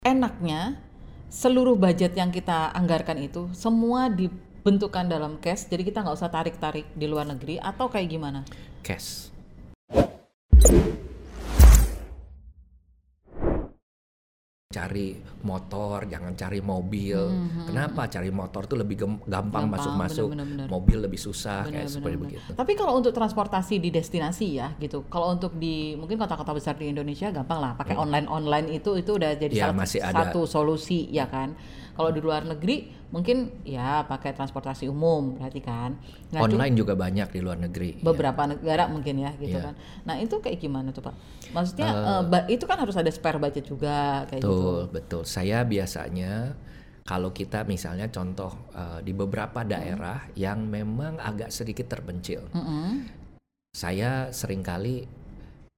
enaknya seluruh budget yang kita anggarkan itu semua dibentukkan dalam cash, jadi kita nggak usah tarik-tarik di luar negeri atau kayak gimana? Cash. Cari motor, jangan cari mobil. Hmm, Kenapa cari motor tuh lebih gampang masuk-masuk, bener. mobil lebih susah Benar, kayak benar, seperti benar. begitu. Tapi kalau untuk transportasi di destinasi ya gitu. Kalau untuk di mungkin kota-kota besar di Indonesia gampang lah pakai online-online itu itu udah jadi Ya, salah masih ada. satu solusi ya kan. Kalau di luar negeri mungkin ya pakai transportasi umum berarti kan. Nah, Online juga banyak di luar negeri. ya. beberapa negara mungkin ya gitu Iya. kan. Nah, itu kayak gimana tuh, Pak? Maksudnya ba- itu kan harus ada spare budget juga kayak gitu. Betul, betul. Saya biasanya kalau kita misalnya contoh eh, di beberapa daerah yang memang agak sedikit terpencil, Mm-mm. saya sering kali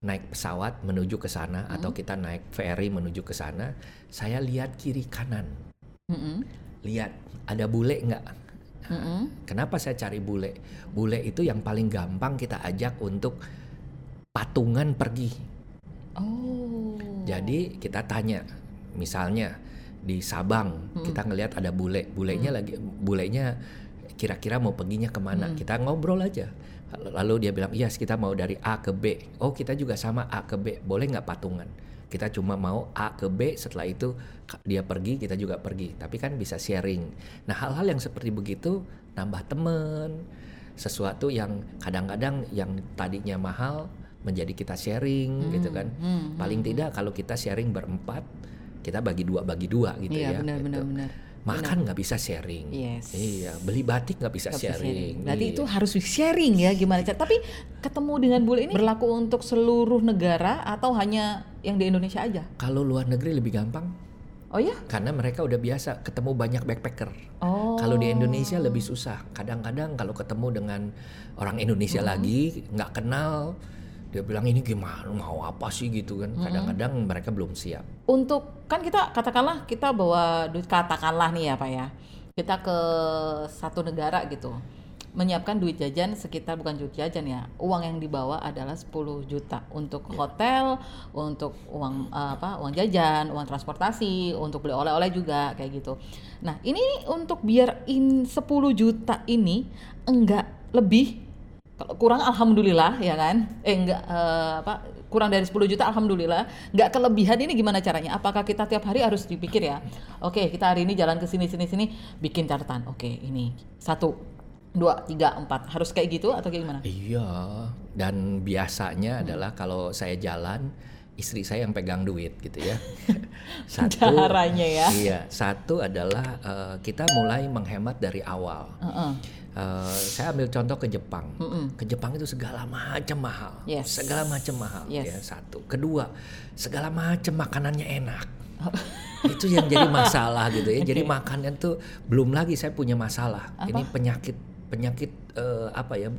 naik pesawat menuju ke sana atau kita naik ferry menuju ke sana, saya lihat kiri kanan, Mm-mm. lihat ada bule nggak? Mm-mm. Kenapa saya cari bule? Bule itu yang paling gampang kita ajak untuk patungan pergi. Oh. Jadi kita tanya, misalnya di Sabang kita ngelihat ada bule, bulenya lagi, bulenya kira-kira mau perginya ke mana? Kita ngobrol aja. Lalu dia bilang, iya kita mau dari A ke B. Oh kita juga sama A ke B, boleh nggak patungan? Kita cuma mau A ke B, setelah itu dia pergi, kita juga pergi. Tapi kan bisa sharing. Nah hal-hal yang seperti begitu nambah temen, sesuatu yang kadang-kadang yang tadinya mahal menjadi kita sharing gitu kan. Hmm, Paling tidak kalau kita sharing berempat, kita bagi dua bagi dua gitu Iya, ya. benar gitu. benar benar. Makan nggak bisa sharing. Yes. Iya, beli batik nggak bisa, bisa sharing. Berarti Iya. itu harus sharing ya gimana cara. Tapi ketemu dengan bule ini berlaku untuk seluruh negara atau hanya yang di Indonesia aja? Kalau luar negeri lebih gampang Oh ya? karena mereka udah biasa ketemu banyak backpacker. Oh. Kalau di Indonesia lebih susah. Kadang-kadang kalau ketemu dengan orang Indonesia Hmm. lagi nggak kenal, dia bilang ini gimana mau apa sih gitu kan. Hmm. Kadang-kadang mereka belum siap. Untuk kan kita katakanlah kita bawa duit katakanlah nih ya Pak ya. Kita ke satu negara gitu. Menyiapkan duit jajan sekitar bukan duit jajan ya. Uang yang dibawa adalah 10 juta untuk hotel, untuk uang eh, apa? uang jajan, uang transportasi, untuk beli oleh-oleh juga kayak gitu. Nah, ini untuk biar in 10 juta ini enggak lebih kalau kurang alhamdulillah ya kan? Eh enggak eh, apa kurang dari 10 juta alhamdulillah. Enggak kelebihan ini gimana caranya? Apakah kita tiap hari harus dipikir ya? Oke kita hari ini jalan ke sini sini sini bikin catatan. Oke ini. Satu dua tiga empat. Harus kayak gitu atau kayak gimana? Iya, dan biasanya adalah kalau saya jalan istri saya yang pegang duit gitu ya. Caranya ya. Iya, satu adalah eh, kita mulai menghemat dari awal. Heeh. Eh, saya ambil contoh ke Jepang. Mm-mm. Ke Jepang itu segala macam mahal. Yes. Segala macam mahal Yes. ya satu. Kedua, segala macam makanannya enak. itu yang jadi masalah gitu ya. Jadi Oke. makanan tuh belum lagi saya punya masalah. Apa? Ini penyakit penyakit eh, apa ya?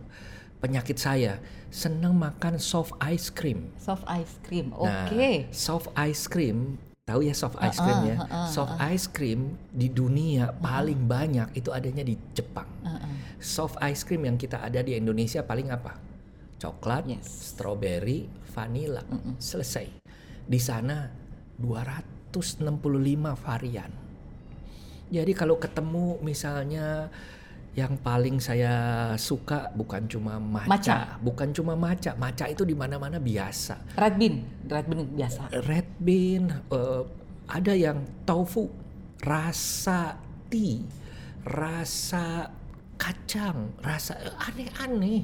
Penyakit saya senang makan soft ice cream. soft ice cream oke Nah, soft ice cream, tahu ya soft ice cream ya? uh-uh, soft ice cream di dunia paling banyak itu adanya di Jepang. Soft ice cream yang kita ada di Indonesia paling apa? Coklat, Yes. strawberry, vanilla. Selesai. Di sana 265 varian. Jadi kalau ketemu misalnya yang paling saya suka bukan cuma matcha, Matcha. bukan cuma matcha. Matcha itu di mana-mana biasa. red bean red bean biasa Red bean, eh, ada yang tofu, rasa tea, rasa kacang, rasa eh, aneh-aneh.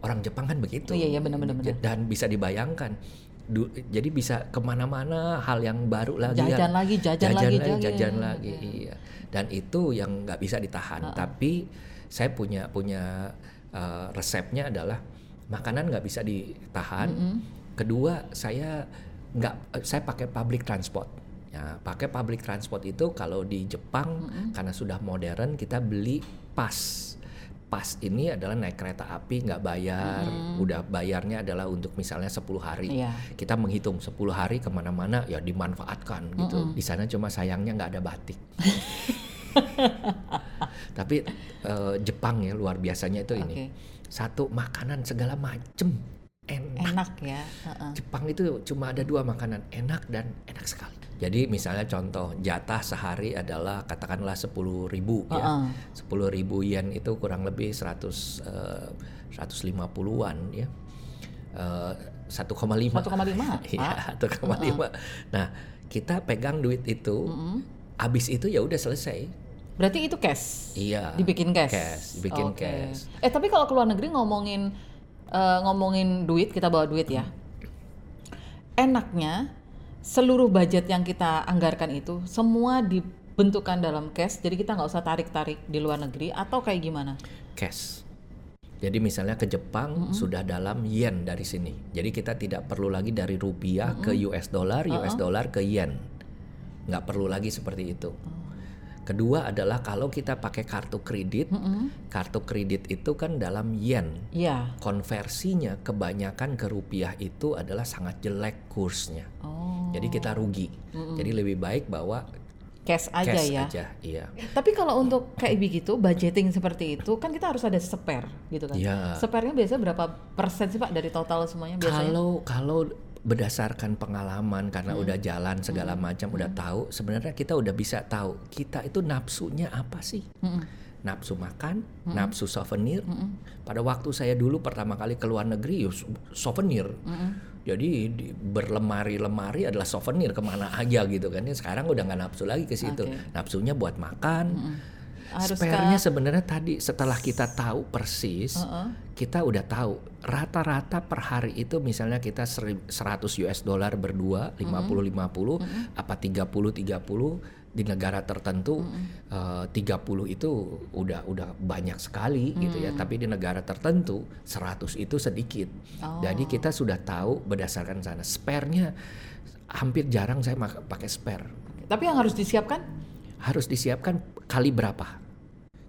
Orang Jepang kan begitu. Oh, iya, iya, benar, benar, benar. Dan bisa dibayangkan. Du- jadi bisa ke mana-mana hal yang baru lagi. Jajan lagi, jajan lagi, jajan. jajan lagi. Iya. Dan itu yang nggak bisa ditahan. Tapi saya punya punya eh, resepnya adalah makanan nggak bisa ditahan. Kedua saya nggak saya pakai public transport. Ya, pakai public transport itu kalau di Jepang karena sudah modern kita beli pas. Pas ini adalah naik kereta api nggak bayar, udah bayarnya adalah untuk misalnya 10 hari. Iya. Kita menghitung 10 hari ke mana-mana ya dimanfaatkan gitu. Di sana cuma sayangnya nggak ada batik. Tapi eh, Jepang ya luar biasanya itu ini. Oke. Satu makanan segala macem enak. enak ya Heeh. Jepang itu cuma ada dua makanan enak dan enak sekali. Jadi misalnya contoh jatah sehari adalah katakanlah 10.000 ribu ya. Uh-uh. 10.000 yen itu kurang lebih 100 eh, 150-an ya. Eh, 1,5. 1,5, Iya, Pak. 1,5. Nah, kita pegang duit itu, habis itu ya udah selesai. Berarti itu cash. Iya. Dibikin cash. Cash, dibikin Oke. cash. Eh tapi kalau ke luar negeri ngomongin eh, ngomongin duit, kita bawa duit ya. Enaknya seluruh budget yang kita anggarkan itu semua dibentukkan dalam cash, jadi kita nggak usah tarik-tarik di luar negeri atau kayak gimana? cash. Jadi misalnya ke Jepang sudah dalam yen dari sini. Jadi kita tidak perlu lagi dari rupiah ke US dollar, US dollar ke yen. Nggak perlu lagi seperti itu. Kedua adalah kalau kita pakai kartu kredit, kartu kredit itu kan dalam yen. Iya. Konversinya kebanyakan ke rupiah itu adalah sangat jelek kursnya. Oh, Jadi kita rugi. Jadi lebih baik bawa cash aja cash ya. aja. Iya. Tapi kalau untuk kayak begitu, budgeting seperti itu kan kita harus ada spare gitu kan. Iya. Spare-nya biasanya berapa persen sih Pak dari total semuanya biasanya? Kalau kalau berdasarkan pengalaman karena Hmm. udah jalan segala macam udah tahu sebenarnya kita udah bisa tahu kita itu nafsunya apa sih Mm-mm. nafsu makan Hmm. nafsu souvenir pada waktu saya dulu pertama kali ke luar negeri ya sou- souvenir Hmm. jadi di, berlemari-lemari adalah souvenir ke mana aja gitu kan ya sekarang udah nggak nafsu lagi ke situ. Hmm. nafsunya buat makan Haruskah- spare-nya sebenarnya tadi setelah kita tahu persis Heeh. kita udah tahu rata-rata per hari itu misalnya kita seri- 100 US dollar berdua 50 50 apa 30 30 di negara tertentu eh, 30 itu udah udah banyak sekali gitu ya tapi di negara tertentu 100 itu sedikit Oh. jadi kita sudah tahu berdasarkan sana spare-nya hampir jarang saya pakai spare Tapi yang harus disiapkan? harus disiapkan kali berapa.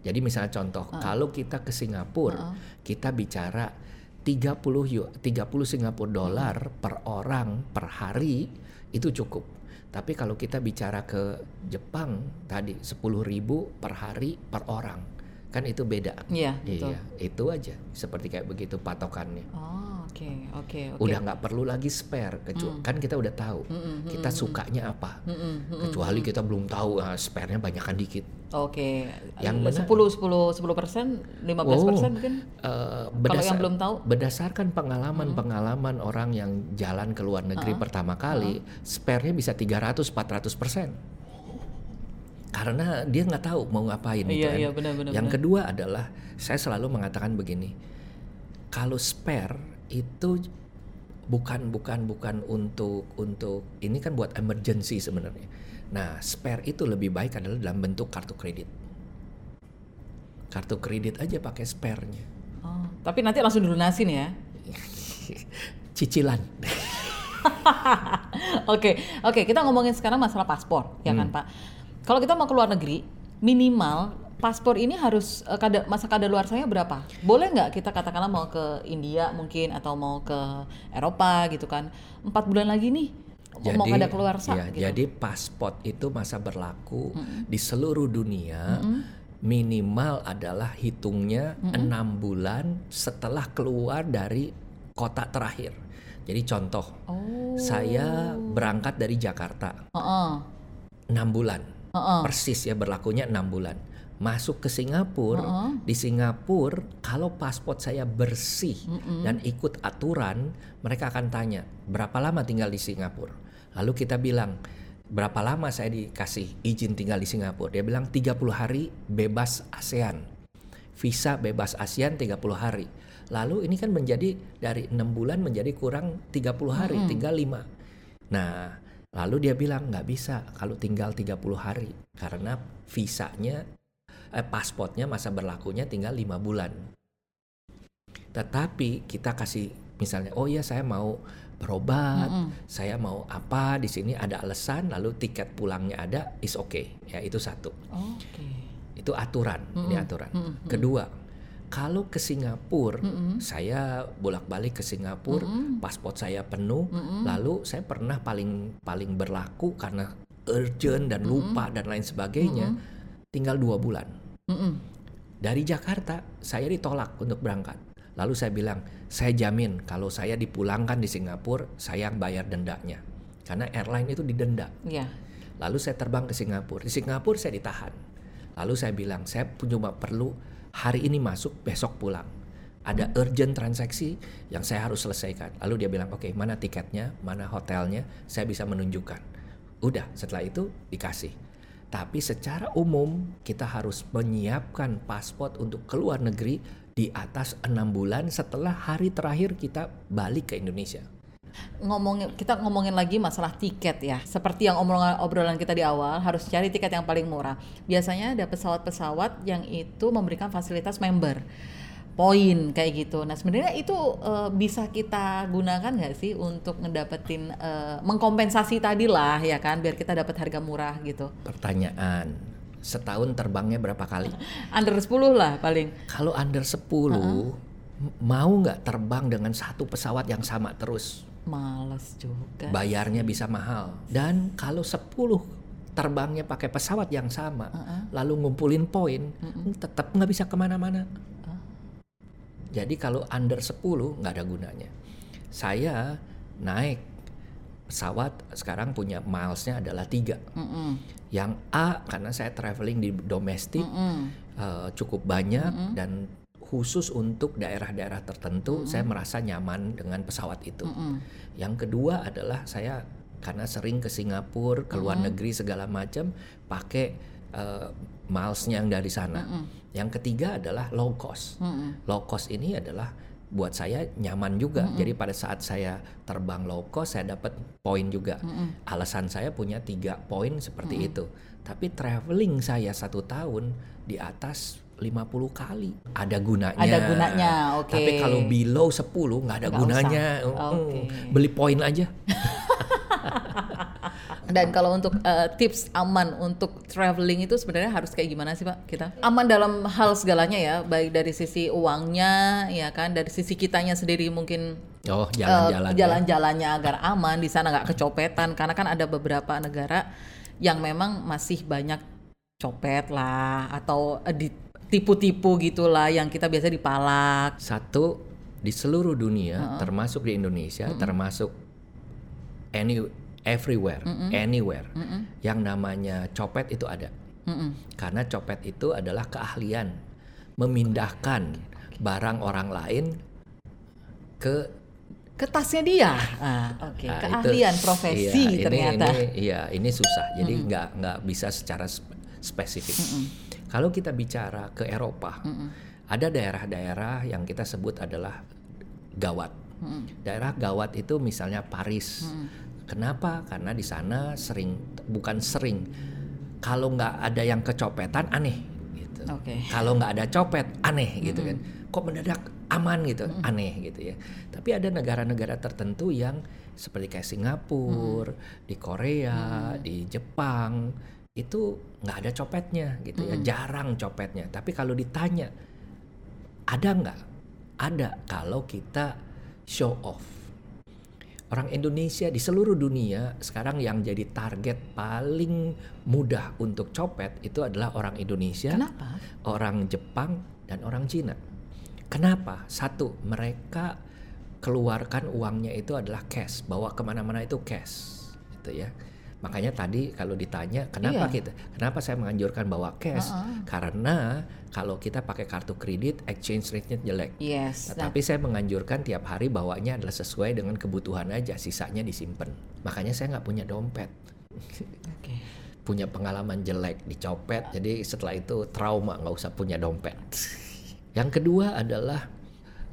Jadi misalnya contoh, kalau kita ke Singapura, kita bicara 30 yu- 30 Singapura dolar per orang per hari itu cukup. Tapi kalau kita bicara ke Jepang tadi 10.000 per hari per orang. Kan itu beda. Iya, betul. Iya, itu aja. Seperti kayak begitu patokannya. Oh, oke, oke, oke. Udah nggak perlu lagi spare, kecuali kan kita udah tahu kita sukanya apa. Kecuali kita belum tahu ah, spare-nya banyakan dikit. Oke. Yang Yang benar. 10 10 10 persen, 15 persen Oh, mungkin. eh, Kalau yang belum tahu? berdasarkan pengalaman-pengalaman orang yang jalan ke luar negeri pertama kali, spare-nya bisa 300-400 persen. Karena dia nggak tahu mau ngapain gitu Iya, kan. iya, benar, benar, Yang benar. kedua adalah saya selalu mengatakan begini, kalau spare itu bukan bukan bukan untuk untuk ini kan buat emergency sebenarnya. Nah, spare itu lebih baik adalah dalam bentuk kartu kredit. Kartu kredit aja pakai spare-nya. Oh, tapi nanti langsung dilunasin ya. Cicilan. Oke, oke. Kita ngomongin sekarang masalah paspor, ya Hmm. kan Pak? Kalau kita mau ke luar negeri, minimal paspor ini harus eh, kada, masa kadaluarsanya berapa? Boleh nggak kita katakanlah mau ke India mungkin atau mau ke Eropa gitu kan? Empat bulan lagi nih mau kada keluar ya, gitu. jadi paspor itu masa berlaku di seluruh dunia minimal adalah hitungnya enam bulan setelah keluar dari kota terakhir. Jadi contoh, Oh. saya berangkat dari Jakarta enam bulan, Heeh. persis ya berlakunya enam bulan. Masuk ke Singapura, di Singapura kalau paspor saya bersih dan ikut aturan, mereka akan tanya berapa lama tinggal di Singapura. Lalu kita bilang berapa lama saya dikasih izin tinggal di Singapura. Dia bilang 30 hari bebas ASEAN. Visa bebas ASEAN 30 hari. Lalu ini kan menjadi dari enam bulan menjadi kurang 30 hari, tinggal 5. Nah, lalu dia bilang nggak bisa kalau tinggal 30 hari karena visanya eh, pasportnya masa berlakunya tinggal lima bulan. Tetapi kita kasih misalnya, oh ya saya mau berobat, saya mau apa di sini ada alasan, lalu tiket pulangnya ada, is okay. Ya itu satu. Oke. Itu aturan, ini aturan. Kedua, kalau ke Singapura, saya bolak-balik ke Singapura, paspor saya penuh, lalu saya pernah paling paling berlaku karena urgent dan lupa dan lain sebagainya, tinggal dua bulan. Mm-mm. Dari Jakarta, saya ditolak untuk berangkat. Lalu saya bilang, saya jamin kalau saya dipulangkan di Singapura, saya yang bayar dendanya. karena airline itu didenda. Iya. Lalu saya terbang ke Singapura. Di Singapura saya ditahan. Lalu saya bilang, saya cuma perlu hari ini masuk, besok pulang. Ada urgent transaksi yang saya harus selesaikan. Lalu dia bilang, oke mana tiketnya, mana hotelnya, saya bisa menunjukkan. Udah, setelah itu dikasih. Tapi secara umum kita harus menyiapkan paspor untuk keluar negeri di atas enam bulan setelah hari terakhir kita balik ke Indonesia ngomongin kita ngomongin lagi masalah tiket ya. Seperti yang obrolan obrolan kita di awal harus cari tiket yang paling murah. Biasanya ada pesawat-pesawat yang itu memberikan fasilitas member poin kayak gitu. Nah sebenarnya itu uh, bisa kita gunakan nggak sih untuk ngedapetin uh, mengkompensasi tadi lah ya kan biar kita dapat harga murah gitu. Pertanyaan, setahun terbangnya berapa kali? under 10 lah paling. Kalau under 10 uh -uh. mau nggak terbang dengan satu pesawat yang sama terus? Males juga. Bayarnya bisa mahal. Dan kalau 10 terbangnya pakai pesawat yang sama, uh -uh. lalu ngumpulin poin, uh -uh. tetap nggak bisa ke mana-mana. Uh. Jadi kalau under 10 nggak ada gunanya. Saya naik pesawat sekarang punya milesnya adalah tiga. Uh -uh. Yang A karena saya traveling di domestik uh -uh. uh, cukup banyak uh -uh. dan khusus untuk daerah-daerah tertentu mm -hmm. saya merasa nyaman dengan pesawat itu. Mm -hmm. Yang kedua adalah saya karena sering ke Singapura, ke luar mm -hmm. negeri segala macam pakai uh, milesnya yang dari sana. Mm -hmm. Yang ketiga adalah low cost. Mm -hmm. Low cost ini adalah buat saya nyaman juga. Mm -hmm. Jadi pada saat saya terbang low cost saya dapat poin juga. Mm -hmm. Alasan saya punya tiga poin seperti mm -hmm. itu. Tapi traveling saya satu tahun di atas 50 kali. Ada gunanya. Ada gunanya, oke. Okay. Tapi kalau below 10 nggak ada gak gunanya. Okay. Beli poin aja. Dan kalau untuk uh, tips aman untuk traveling itu sebenarnya harus kayak gimana sih Pak kita? Aman dalam hal segalanya ya, baik dari sisi uangnya ya kan, dari sisi kitanya sendiri mungkin Oh, jalan-jalan. Uh, jalan-jalannya agar aman di sana nggak kecopetan karena kan ada beberapa negara yang memang masih banyak copet lah atau di tipu-tipu gitulah yang kita biasa dipalak. Satu di seluruh dunia, uh -uh. termasuk di Indonesia, uh -uh. termasuk any everywhere, uh -uh. anywhere, uh -uh. yang namanya copet itu ada. Uh -uh. Karena copet itu adalah keahlian memindahkan barang orang lain ke ke tasnya dia. Ah, Oke, okay. nah, keahlian itu, profesi iya, ternyata. Ini, iya, ini susah. Jadi nggak uh -uh. nggak bisa secara spesifik. Uh -uh. Kalau kita bicara ke Eropa, mm -mm. ada daerah-daerah yang kita sebut adalah gawat. Mm Daerah gawat itu misalnya Paris. Mm Kenapa? Karena di sana sering, bukan sering. Kalau nggak ada yang kecopetan, aneh. Gitu. Okay. Kalau nggak ada copet, aneh gitu kan. Kok mendadak aman gitu, mm aneh gitu ya. Tapi ada negara-negara tertentu yang seperti kayak Singapura, mm di Korea, mm di Jepang itu nggak ada copetnya gitu ya, mm. jarang copetnya. Tapi kalau ditanya ada nggak? Ada kalau kita show off. Orang Indonesia di seluruh dunia sekarang yang jadi target paling mudah untuk copet itu adalah orang Indonesia, Kenapa? orang Jepang dan orang Cina. Kenapa? Satu, mereka keluarkan uangnya itu adalah cash, bawa ke mana-mana itu cash, gitu ya Makanya tadi kalau ditanya kenapa iya. kita, kenapa saya menganjurkan bawa cash? Uh -uh. Karena kalau kita pakai kartu kredit exchange rate-nya jelek. Yes. Nah, tapi saya menganjurkan tiap hari bawanya adalah sesuai dengan kebutuhan aja, sisanya disimpan. Makanya saya nggak punya dompet. Okay. punya pengalaman jelek dicopet, jadi setelah itu trauma nggak usah punya dompet. Yang kedua adalah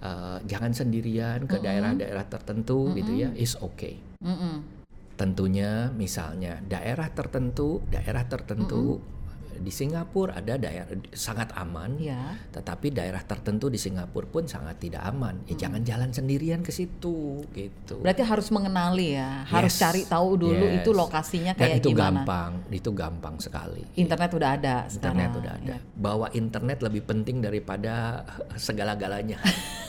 uh, jangan sendirian ke daerah-daerah uh -uh. tertentu -uh. gitu ya, is okay. -uh Tentunya misalnya daerah tertentu, daerah tertentu mm -hmm. di Singapura ada daerah sangat aman, ya. tetapi daerah tertentu di Singapura pun sangat tidak aman. Ya mm. jangan jalan sendirian ke situ gitu. Berarti harus mengenali ya, harus yes. cari tahu dulu yes. itu lokasinya kayak Dan itu gimana. gampang, itu gampang sekali. Internet udah ada Internet udah ada. Ya. Bawa internet lebih penting daripada segala-galanya.